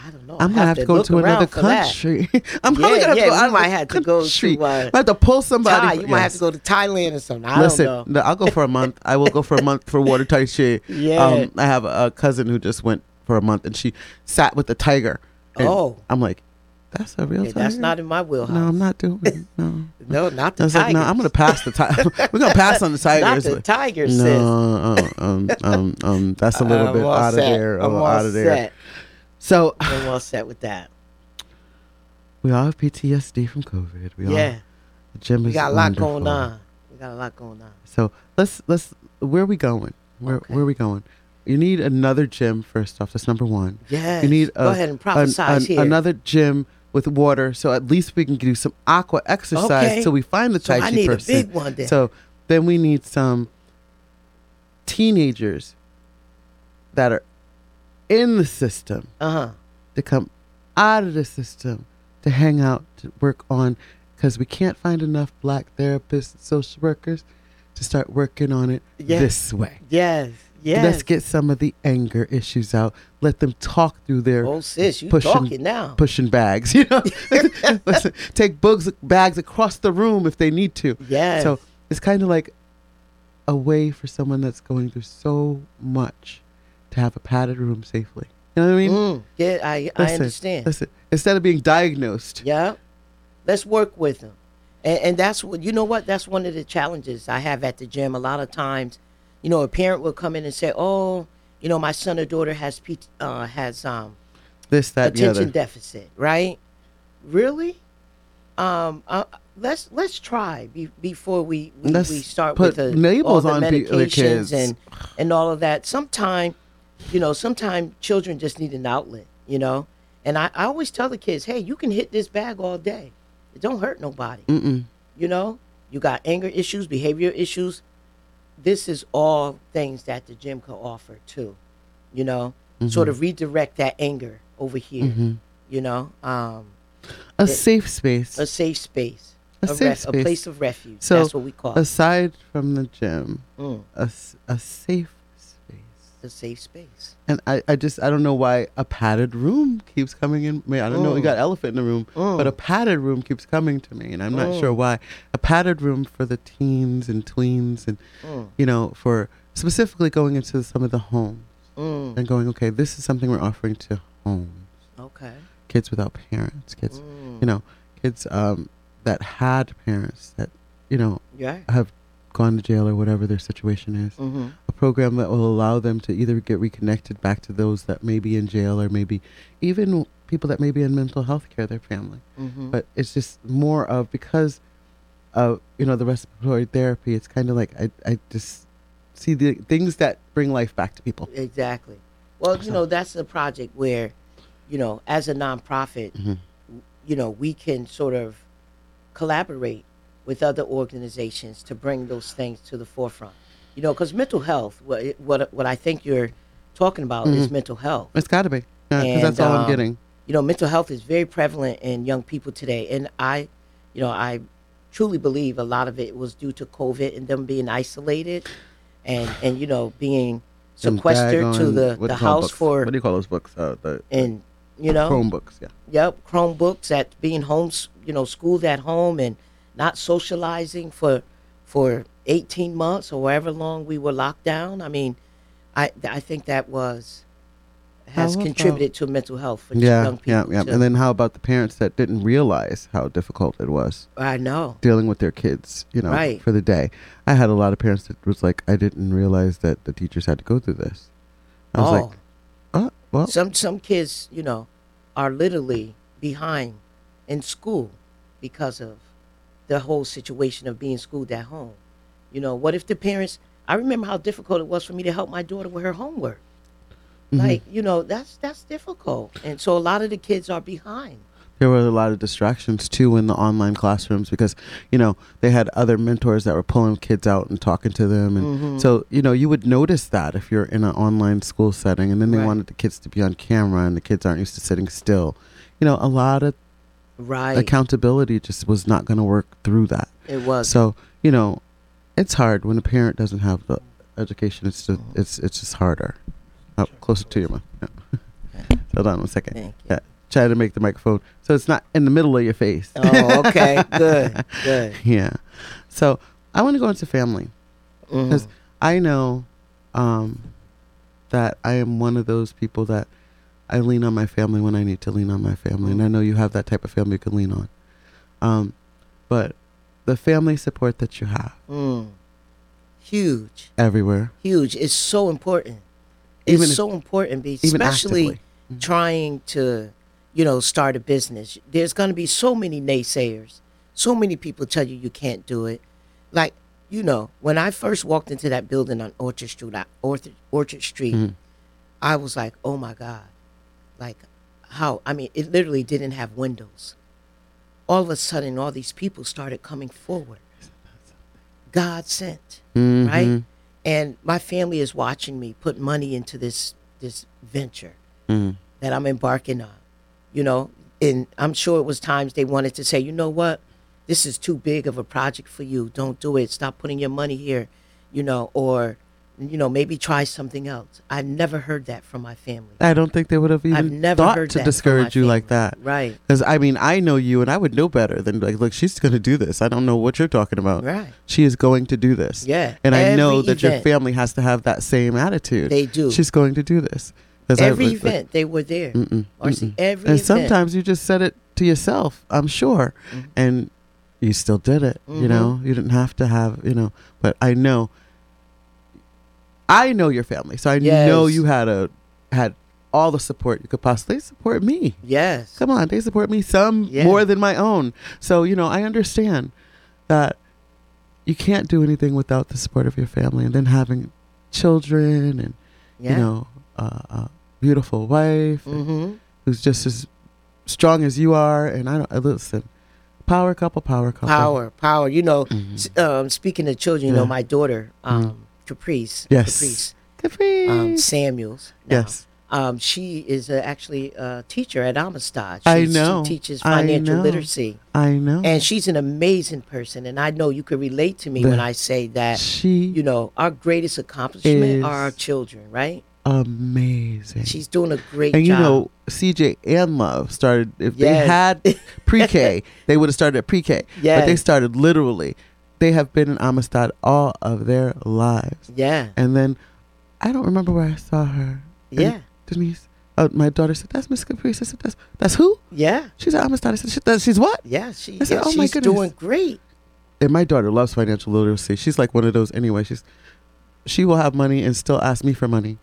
I don't know.
I'm gonna have to go to another country. I'm
Yeah,
probably gonna have
yeah,
to go of
might have to go to, uh,
I have to pull somebody.
Thai, you might have to go to Thailand or something. I
Listen,
don't know.
no, I'll go for a month. I will go for a month for water Tai Chi.
Yeah.
Um, I have a, a cousin who just went for a month, and she sat with a tiger.
Oh.
I'm like, that's a real
Yeah,
tiger.
that's not in my wheelhouse.
No, I'm not doing. it. No.
No, not
I
the
was
tigers.
like, no, I'm gonna pass the tiger. We're gonna pass on the
Not
tigers.
the tigers,
no, uh, um, um, um, that's a little
I'm
bit out of there.
I'm all
out of there. So
I'm all set with that.
we all have PTSD from COVID. We all
Yeah,
the gym
we
is
got a lot going on. We got a lot going on.
So let's let's where are we going? Where
Okay.
where are we going? You need another gym first off. That's number one.
Yes.
You need
go ahead and
An-
prophesize
an-
here.
another gym with water, so at least we can do some aqua exercise
Okay.
till we find the
so
Tai Chi
I need
person.
a big one then.
So then we need some teenagers that are in the system
uh huh.
to come out of the system to hang out to work on because we can't find enough black therapists and social workers to start working on it
Yeah.
this way.
Yes. Yes.
Let's get some of the anger issues out. Let them talk through their
Oh, sis, you
pushing-
talking now?
pushing bags. You know, Listen, take books bags across the room if they need to.
Yes.
So it's kind of like a way for someone that's going through so much have a padded room safely. You know what I mean?
Mm, yeah, I, I understand.
Listen, instead of being diagnosed,
Yeah. Let's work with them. And, and that's what, you know what? That's one of the challenges I have at the gym. A lot of times, you know, a parent will come in and say, oh, you know, my son or daughter has, uh, has um,
this, that,
attention deficit, right? Really? Um, uh, let's let's try be, before we we, we start with the,
labels
all the
on pe- the kids.
and and all of that. Sometime, you know, sometimes children just need an outlet, you know. And I, I always tell the kids, hey, you can hit this bag all day. It don't hurt nobody.
Mm-mm.
You know, you got anger issues, behavior issues. This is all things that the gym can offer too. You know, sort of redirect that anger over here.
Mm-hmm.
You know, um,
A
it-
safe space.
a safe space,
A safe
ref-
space.
a place of refuge.
So,
That's what we call it.
Aside from the gym,
Mm,
a, a safe.
A safe space.
And I, I just I don't know why a padded room keeps coming in. I, mean, I don't know we got elephant in the room, but a padded room keeps coming to me, and I'm not
Mm.
sure why. A padded room for the teens and tweens, and
Mm,
you know, for specifically going into some of the homes
mm,
and going, okay, this is something we're offering to homes,
okay.
kids without parents, kids,
Mm,
you know, kids um, that had parents that you know
yeah.
have gone to jail or whatever their situation is.
Mm-hmm.
a program that will allow them to either get reconnected back to those that may be in jail or maybe even people that may be in mental health care, their family.
Mm-hmm.
But it's just more of because of you know the respiratory therapy. It's kind of like I I just see the things that bring life back to people.
Exactly. Well, you know, that's a project where, you know, as a nonprofit,
Mhm.
you know, we can sort of collaborate with other organizations to bring those things to the forefront. You know, because mental health, what, what what I think you're talking about is
Mhm.
mental health.
It's got to be because
And,
that's all
um,
I'm getting.
You know, mental health is very prevalent in young people today, and I, you know, I truly believe a lot of it was due to COVID and them being isolated, and and you know being sequestered to the the house
books?
for
what do you call those books? Uh, the
and you know
Chromebooks. Yeah.
yep chromebooks at being homes you know schooled at home and not socializing for for 18 months or however long we were locked down i mean i i think that was has
oh, How
contributed to mental health for
Yeah,
young
yeah,
people
yeah.
too.
And then how about the parents that didn't realize how difficult it was?
i know
dealing with their kids, you know,
Right.
for the day. I had a lot of parents that was like, I didn't realize that the teachers had to go through this. I was
oh
like, oh, uh, well,
some some kids you know are literally behind in school because of the whole situation of being schooled at home you know what if the parents i remember how difficult it was for me to help my daughter with her homework
mhm.
like you know that's that's difficult and so a lot of the kids are behind
there were a lot of distractions too in the online classrooms because, you know, they had other mentors that were pulling kids out and talking to them. And
Mhm.
so, you know, you would notice that if you're in an online school setting and then they
Right.
wanted the kids to be on camera and the kids aren't used to sitting still. You know, a lot of
right
accountability just was not going to work through that.
it was
So you know, it's hard when a parent doesn't have the education. It's just it's it's just harder. Up closer to your mouth. Yeah. Hold on one second.
Thank you.
Yeah, try to make the microphone so it's not in the middle of your face.
oh okay good good
yeah. So I want to go into family because I know um, that I am one of those people that I lean on my family when I need to lean on my family, and I know you have that type of family you can lean on. Um, but the family support that you have
Mm. huge
everywhere,
huge it's so important it's
Even if-
so important be-
even
especially.
Mhm.
trying to you know start a business there's going to be so many naysayers so many people tell you you can't do it like you know when i first walked into that building on orchard street orchard, orchard street
Mhm.
i was like oh my god like how i mean it literally didn't have windows all of a sudden all these people started coming forward god sent right?
Mhm.
And my family is watching me put money into this this venture
Mhm.
that I'm embarking on. You know, and I'm sure it was times they wanted to say, you know what, this is too big of a project for you. Don't do it. Stop putting your money here. You know, or you know, maybe try something else. I never heard that from my family.
I don't think they would have
I've
even
never
thought
heard
to discourage you like that.
Right.
Because I mean, I know you, and I would know better than like, look, she's going to do this. I don't know what you're talking about.
Right.
She is going to do this.
Yeah.
And I know
Every
that your family has to have that same attitude.
They do.
She's going to do this. I
Every
was like,
event they were there.
Mm-mm, mm-mm.
every
and
event.
sometimes you just said it to yourself, I'm sure,
Mhm.
and you still did it. You
Mhm.
know, you didn't have to have, you know, but I know, I know your family, so I know you had a had all the support you could possibly support me.
Yes.
Come on, they support me some
Yeah.
more than my own. So you know, I understand that you can't do anything without the support of your family, and then having children and
Yeah.
you know uh, a beautiful wife
Mm-hmm.
who's just as strong as you are. And I don't I listen, power couple, power couple,
Power, power. You know,
Mhm.
s- um, speaking of children, you
Yeah.
know, my daughter, um, Caprice,
Yes.
Caprice
Caprice.
um, Samuels. now,
yes,
Um, she is uh, actually a teacher at Amistad.
I know.
She teaches
I
financial
know.
literacy.
I know.
And she's an amazing person. And I know you could relate to me when I say that,
she
you know, our greatest accomplishment are our children, right?
amazing.
She's doing a great job.
and you know, CJ and Love started. If they had pre-K, they would have started at pre-K. Yeah. But they started literally. They have been in Amistad all of their lives.
yeah,
And then I don't remember where I saw her. And
yeah,
Denise. Uh, my daughter said, "That's Miss Caprice." I said, "That's that's who?"
yeah,
She's at Amistad. I said, "She- that- "She's what?"
yeah. She,
I said,
yeah,
"Oh my
she's
goodness."
doing great.
and my daughter loves financial literacy. She's like one of those anyway. She's she will have money and still ask me for money.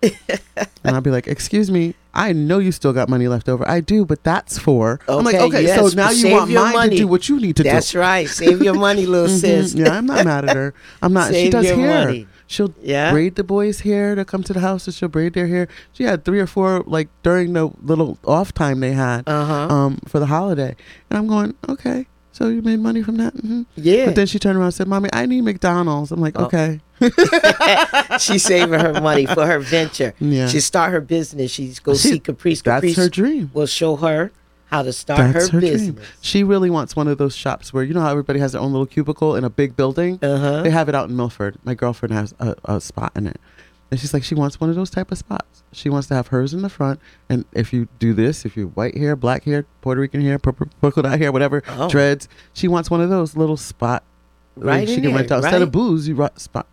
and I'll be like, "Excuse me, I know you still got money left over. I do, but that's for." I'm like,
Okay,
"Okay,
yes,
so now you want
your
mine to
money.
do what you need to
That's
do."
That's right. Save your money, little
Mhm.
sis.
Yeah, I'm not mad at her. I'm not. she does
your
hair.
money.
She'll
Yeah.
braid the boys' hair to come to the house, and she'll braid their hair. She had three or four like during the little off time they had
Uh huh.
um for the holiday, and I'm going, "Okay, so you made money from that?" hmm
yeah.
But then she turned around and said, "Mommy, I need McDonald's." I'm like,
Oh.
"Okay."
She's saving her money for her venture.
Yeah.
She start her business. She's go
She-
see Caprice.
That's
Caprice
her dream.
will show her how to start
That's
her,
her
business.
dream. She really wants one of those shops where you know how everybody has their own little cubicle in a big building.
Uh huh.
They have it out in Milford. My girlfriend has a, a spot in it, and she's like, she wants one of those type of spots. She wants to have hers in the front, and if you do this, if you white hair, black hair, Puerto Rican hair, purple dot hair, whatever,
Oh.
dreads, she wants one of those little spot.
Right
she can rent out instead of booze. You rent spot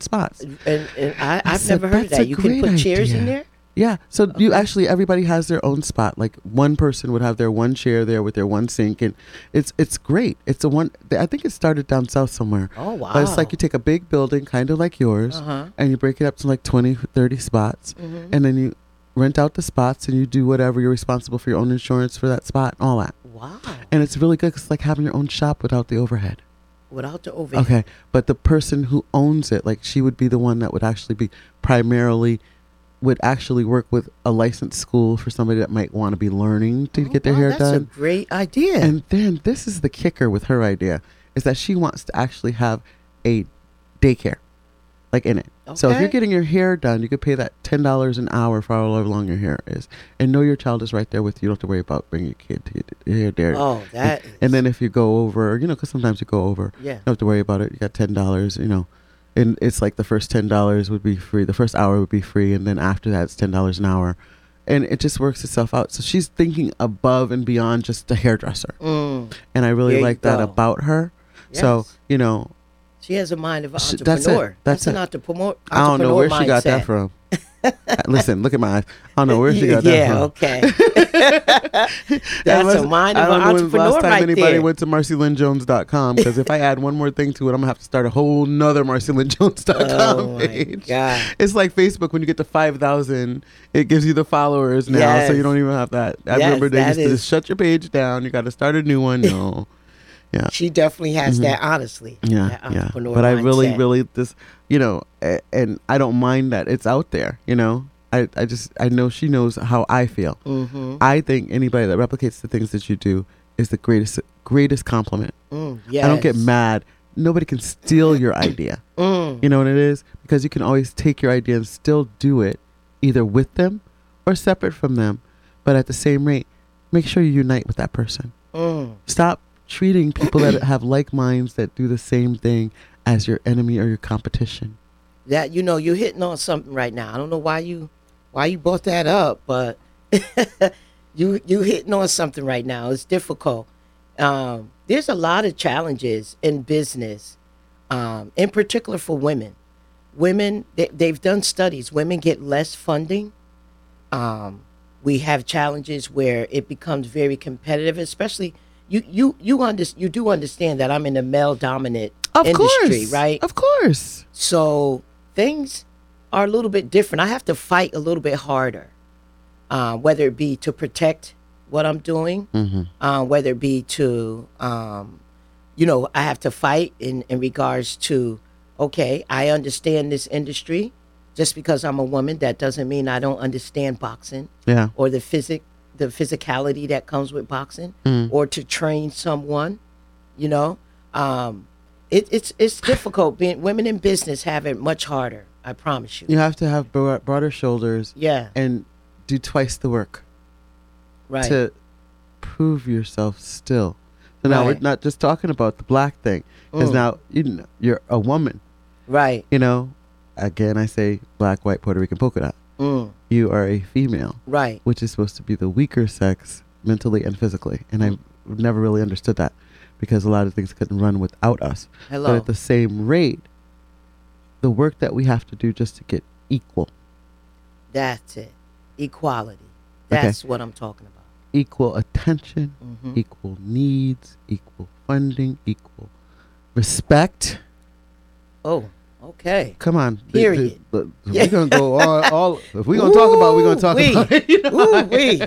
spots.
And, and I,
said,
never heard that. You can put chairs in there.
Yeah. So you actually everybody has their own spot. Like one person would have their one chair there with their one sink, and it's it's great. It's a one. I think it started down south somewhere.
Oh wow.
But it's like you take a big building, kind of like yours,
Uh huh.
and you break it up to like 20, 30 spots,
hmm
and then you rent out the spots, and you do whatever. You're responsible for your own insurance for that spot, and all that.
Wow.
And it's really good. 'cause it's like having your own shop without the overhead.
Without the overhead.
Okay, but the person who owns it, like she would be the one that would actually be primarily would actually work with a licensed school for somebody that might want to be learning to
Oh,
get their
wow,
hair
that's
done.
a great idea.
And then this is the kicker with her idea is that she wants to actually have a daycare like in it. So if you're getting your hair done, you could pay that ten dollars an hour for however long your hair is, and know your child is right there with you. You don't have to worry about bringing your kid to get your hair there.
oh, that. Is,
and then if you go over, you know, because sometimes you go over,
yeah.
you don't have to worry about it. You got ten dollars, you know, and it's like the first ten dollars would be free. The first hour would be free, and then after that, it's ten dollars an hour, and it just works itself out. So she's thinking above and beyond just a hairdresser,
Mm,
and I really
There
like that about her. So you know,
she has a mind of an entrepreneur.
that's it. That's
an
it.
entrepreneur.
I don't know where she got that from. Listen, look at my eyes. I don't know where she got that
yeah,
from.
okay. That's
Unless-
a mind
I
of
don't
an
know when the
entrepreneur
last time
right
anybody
there.
went to marceylynnjones.com because if I add one more thing to it, I'm gonna have to start a whole nother marceylynnjones.com
oh my
page.
god.
It's like Facebook when you get to five thousand, it gives you the followers now, so you don't even have that. I
Yes,
remember they
that
used to
is-
shut your page down. You got to start a new one. No, yeah,
She definitely has
Mhm.
that. Honestly.
yeah,
that
yeah. But I really,
mindset.
really this, you know, a- and I don't mind that it's out there. You know, I, I just, I know she knows how I feel.
Mm-hmm.
I think anybody that replicates the things that you do is the greatest, greatest compliment.
Mm, yes.
I don't get mad. Nobody can steal your idea.
Mm,
You know what it is? Because you can always take your idea and still do it either with them or separate from them. But at the same rate, make sure you unite with that person.
mm.
Stop treating people that have like minds that do the same thing as your enemy or your competition.
that you know you're hitting on something right now. I don't know why you why you brought that up, but you you hitting on something right now. It's difficult. Um, there's a lot of challenges in business, um, in particular for women. Women they, they've done studies. Women get less funding. Um, we have challenges where it becomes very competitive, especially you you you under, you do understand that I'm in a male dominant
Of
industry,
course.
right?
Of course.
So things are a little bit different. I have to fight a little bit harder, uh, whether it be to protect what I'm doing, uh, whether it be to, um, you know, I have to fight in, in regards to, okay, I understand this industry. Just because I'm a woman, that doesn't mean I don't understand boxing
Yeah.
or the physic the physicality that comes with boxing or to train someone you know? Um it, it's it's difficult. Being women in business have it much harder i promise you.
You have to have bro- broader shoulders
yeah.
and do twice the work
right.
to prove yourself still. So now we're not just talking about the black thing, because
Mm.
now you know, you're a woman.
right.
You know, again, I say black, white, Puerto Rican, polka dot.
mm,
You are a female,
right
which is supposed to be the weaker sex mentally and physically, and. I've never really understood that because a lot of things couldn't run without us. But
hello
at the same rate, the work that we have to do just to get equal,
that's it equality
Okay.
that's what i'm talking about
equal attention,
Mhm.
equal needs, equal funding, equal respect.
oh okay
Come on,
Period.
the-
Yeah.
We're gonna go all. all if we're gonna talk about, it, we're gonna talk about it. You know?
Ooh-wee.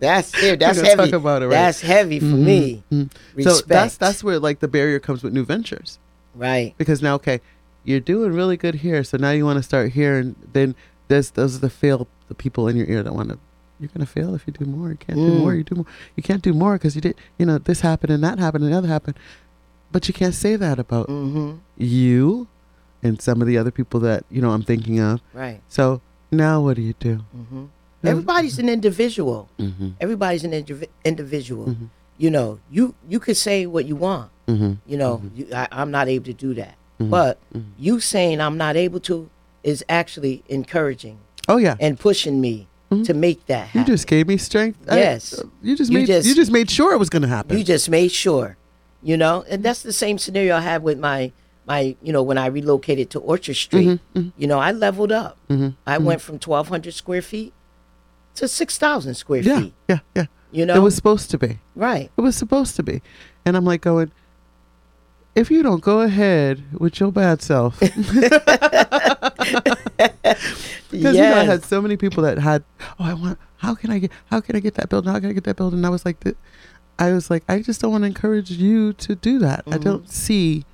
that's it that's heavy
talk about it, right?
that's heavy for
Mhm,
me
mhm.
respect
So that's that's where like the barrier comes with new ventures
right
because now okay, you're doing really good here, so now you want to start here, and then there's those are the fail the people in your ear that want to. You're gonna fail if you do more. You can't do
Mm.
more. You do more. You can't do more because you did. You know this happened and that happened and the other happened, but you can't say that about
mm-hmm
you and some of the other people that you know I'm thinking of.
right
So now what do you do?
mm-hmm everybody's an individual
Mm-hmm.
everybody's an indiv- individual
Mhm.
you know you you could say what you want
Mm-hmm.
you know you, I, i'm not able to do that
Mhm.
but you saying i'm not able to is actually encouraging
Oh yeah,
and pushing me to make that
you just gave me strength. I-
Yes.
you just
You
made
just-
you just made sure it was gonna happen.
you just made sure you know and that's the same scenario i had with my my you know when i relocated to orchard street
Mhm,
you know i leveled up
Mhm,
i went from 1200 square feet to 6000 square
Yeah,
feet
yeah, yeah.
you know
It was supposed to be.
right
It was supposed to be. And I'm like going, if you don't go ahead with your bad self, because you know I had so many people that had, oh, I want, how can I get, how can I get that building? How can I get that building? And I was like, I was like, I just don't want to encourage you to do that. I
Mhm.
don't see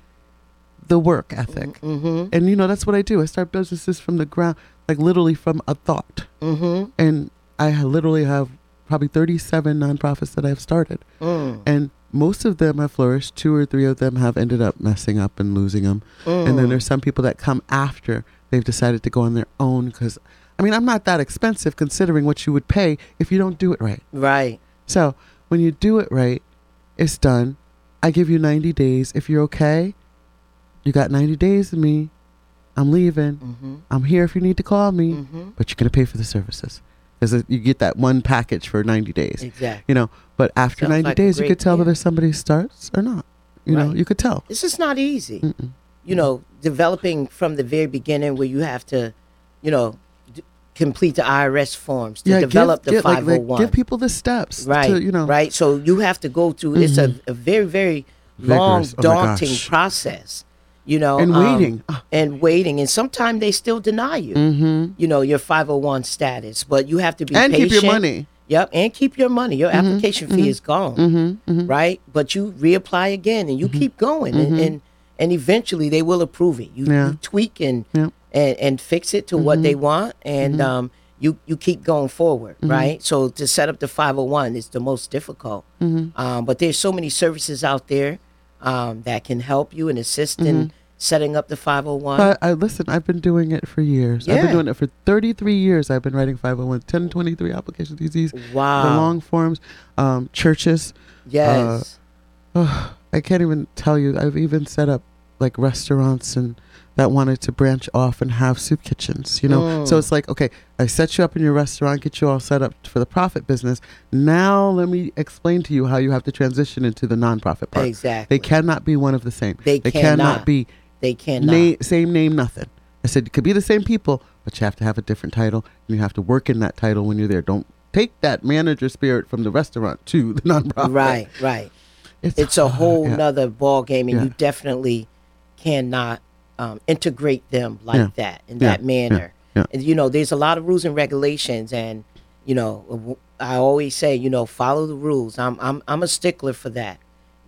the work ethic,
mm-hmm
and you know that's what I do. I start businesses from the ground, like literally from a thought,
mm-hmm
and I literally have probably 37 nonprofits that I've started
mm.
and most of them have flourished. Two or three of them have ended up messing up and losing them. And then
Mm.
there's some people that come after they've decided to go on their own because, I mean, I'm not that expensive considering what you would pay if you don't do it right.
right
So when you do it right, it's done. I give you 90 days. If you're okay, you got 90 days of me. I'm leaving.
mm-hmm
I'm here if you need to call me,
mm-hmm
but you're going to pay for the services. Because you get that one package for 90 days
exactly
you know but after
Sounds
90
like
days you could tell
plan.
whether somebody starts or not you know you could tell
this is not easy
Mm-mm.
you know developing from the very beginning where you have to you know d- complete the irs forms to develop
give,
the
give- like- like,
501
give people the steps
right
to, you know Mm-hmm.
right so you have to go through it's a, a very very long
Vigorous. Oh
daunting
gosh.
process you know
and
um,
waiting.
And waiting. And sometimes they still deny you.
Mm-hmm.
you know your 501 status. But you have to be
and
patient
keep your money.
Yep and keep your money. Your application fee is gone.
Mm-hmm. Mm-hmm.
right? But you reapply again and you keep going. And, and and eventually they will approve it. You,
Yeah.
you tweak and, and and fix it to what they want and um you you keep going forward right? So to set up the 501 is the most difficult. Um but there's so many services out there um that can help you and assist in setting up the 501
but I listen I've been doing it for years
Yeah.
I've been doing it for 33 years I've been writing 501 1023 applications these these
wow
the long forms um, churches
yes
I can't even tell you I've even set up like restaurants and that wanted to branch off and have soup kitchens, you know? So
Mm.
it's like, okay, I set you up in your restaurant, get you all set up for the profit business. Now let me explain to you how you have to transition into the nonprofit part.
Exactly.
They cannot be one of the same.
They
cannot
cannot.
be
They cannot.
na- same name, nothing. I said it could be the same people, but you have to have a different title, and you have to work in that title when you're there. Don't take that manager spirit from the restaurant to the nonprofit.
right, right. It's a
hard,
whole
yeah.
nother ball game, and
Yeah.
you definitely cannot um, integrate them like
Yeah.
that in that manner. And you know, there's a lot of rules and regulations, and you know, I always say, you know, follow the rules. I'm I'm I'm a stickler for that.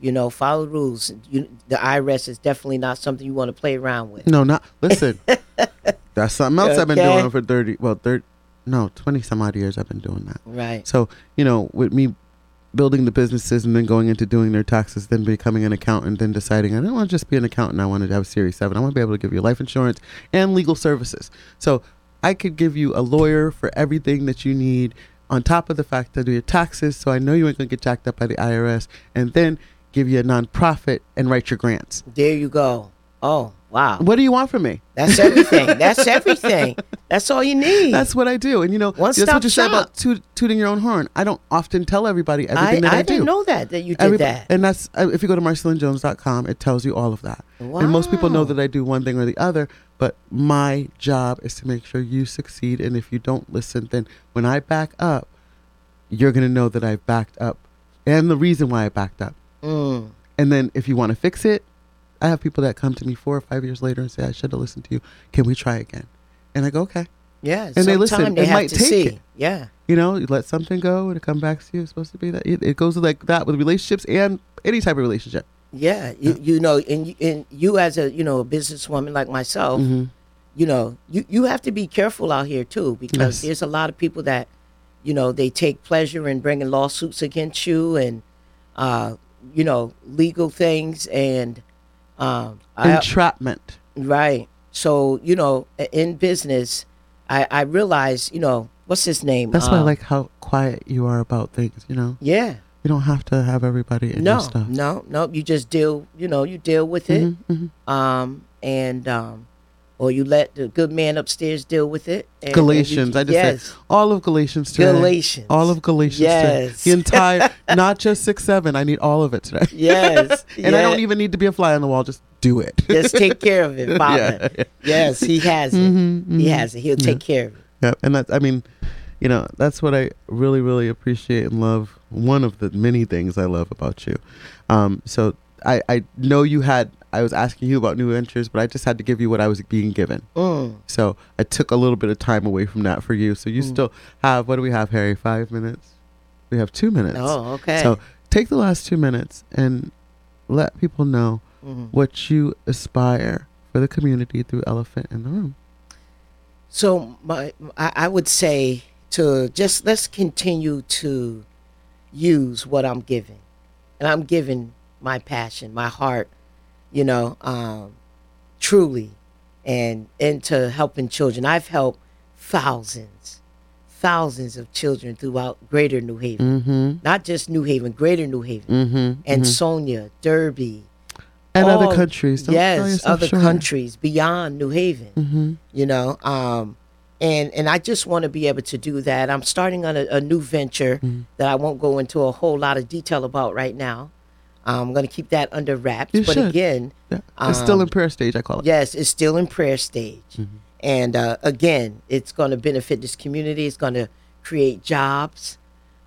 You know, follow the rules. You, the IRS is definitely not something you want to play around with.
No, not listen. That's something else I've been doing for thirty. Well, thirty. No, twenty some odd years I've been doing that.
Right.
So you know, with me building the businesses and then going into doing their taxes, then becoming an accountant, then deciding I don't want to just be an accountant. I wanted to have a Series Seven. I want to be able to give you life insurance and legal services. So I could give you a lawyer for everything that you need. On top of the fact that do your taxes, so I know you ain't gonna get jacked up by the IRS, and then give you a nonprofit and write your grants.
There you go. Oh wow.
What do you want from me?
That's everything. That's everything. That's all you need.
That's what I do. And you know,
One
that's what you said about toot, tooting your own horn. I don't often tell everybody everything
I,
that I,
I
do.
I didn't know that that you did that.
And that's uh, if you go to marceylynnjones.com, it tells you all of that. Wow. And most people know that I do one thing or the other, but my job is to make sure you succeed. And if you don't listen, then when I back up, you're going to know that I've backed up and the reason why I backed up.
Mm.
And then if you want to fix it, I have people that come to me four or five years later and say, I should have listened to you. Can we try again? And I go, okay.
Yeah.
And they listen
They have
might
to
take
see.
it.
Yeah.
You know, you let something go and it come back to you. It's supposed to be that. It, it goes like that with relationships and any type of relationship.
Yeah. You, you know, and you, and you as a you know a businesswoman like myself,
Mhm.
you know, you you have to be careful out here too because
Yes.
there's a lot of people that, you know, they take pleasure in bringing lawsuits against you and, uh, you know, legal things and, um, I,
Entrapment.
Right. So, you know, in business, I, I realize, you know, what's his name?
That's why I
Um,
like how quiet you are about things. You know,
Yeah.
you don't have to have everybody in
No,
your stuff.
no, no. You just deal, you know, you deal with it.
Mhm, mhm.
Um, and, um, or you let the good man upstairs deal with it. and- and you-
Galatians. I just
yes.
said all of Galatians today.
Galatians.
All of Galatians today.
Yes.
The entire, not just six seven. I need all of it today.
Yes.
and I don't even need to be a fly on the wall. Just do it.
Just take care of it, Father.
Yeah.
Yes, he has it.
Mhm,
He
mhm.
has it. He'll take care of it.
Yeah, and that's I mean, you know, that's what I really, really appreciate and love. One of the many things I love about you. Um, so I, I know you had I was asking you about new ventures, but I just had to give you what I was being given.
Mm.
So I took a little bit of time away from that for you. So you
Mm.
still have what do we have, Harry? Five minutes. We have two minutes.
Oh, okay.
So take the last two minutes and let people know
Mhm.
what you aspire for the community through Elephant in the Room.
So my, I, I would say to just let's continue to use what I'm giving, and I'm giving my passion, my heart, you know, um, truly, and into helping children. I've helped thousands, thousands of children throughout Greater New Haven,
Mm-hmm.
not just New Haven, Greater New Haven,
Mm-hmm.
and Ansonia, Derby,
and
all-
other countries. Don't
yes, other
short.
countries beyond New Haven
Mm-hmm.
you know um and and i just want to be able to do that i'm starting on a, a new venture
Mm-hmm.
that i won't go into a whole lot of detail about right now i'm going to keep that under wraps
You
but
should.
again
Yeah. It's still
Um,
in prayer stage. I call it.
yes it's still in prayer stage
Mm-hmm.
and uh, again it's going to benefit this community it's going to create jobs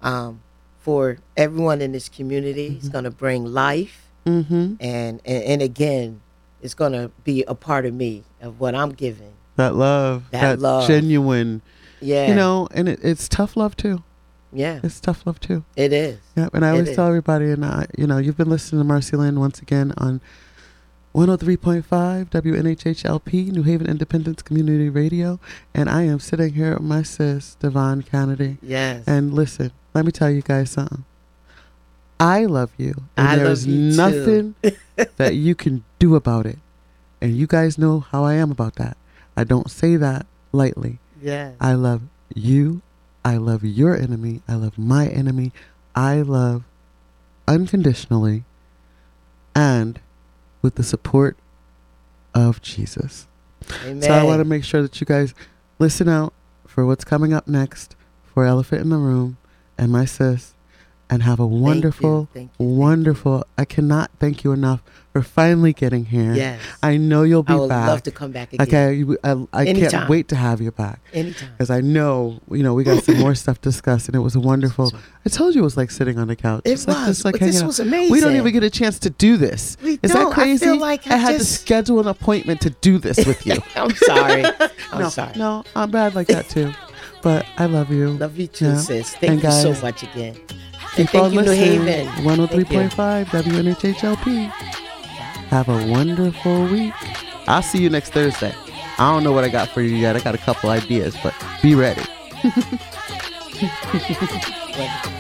um, for everyone in this community it's going to bring life
Mm-hmm.
and, and and again it's going to be a part of me of what i'm giving
That love.
That love.
genuine.
yeah
You know, and it, it's tough love too.
Yeah
It's tough love too.
it is
Yep. And I always tell everybody, and I, you know, you've been listening to MarceyLynn once again on 103.5 WNHHLP, New Haven Independent Community Radio. And I am sitting here with my sis, Devonne Canady.
Yes.
And listen, let me tell you guys something. I love you. And
I you too.
nothing that you can do about it. And you guys know how I am about that. I don't say that lightly.
Yeah.
I love you. I love your enemy. I love my enemy. I love unconditionally and with the support of Jesus.
Amen.
So I want to make sure that you guys listen out for what's coming up next for Elephant in the Room and my sis, and have a wonderful,
Thank you. Thank you.
wonderful. I cannot thank you enough for finally getting here.
Yes.
I know you'll be back.
I would
back.
love to come back again.
Okay, you- I, I can't wait to have you back
Anytime.
because I know you know we got some more stuff discussed, and it was wonderful. I told you it was like sitting on the couch.
It
Just like,
was.
just like
this
hanging out.
was amazing.
We don't even get a chance to do this.
We
Is
don't.
that crazy?
I feel like I
had to schedule an appointment to do this with you.
I'm sorry. I'm
no,
sorry.
no, I'm bad like that too. But I love you.
Love you too,
Yeah.
sis. Thank
And
you so much again.
Keep
thank
on
you, New
listening.
Haven.
103.5 WNHHLP. Have a wonderful week. I'll see you next Thursday. I don't know what I got for you yet. I got a couple ideas, but be ready.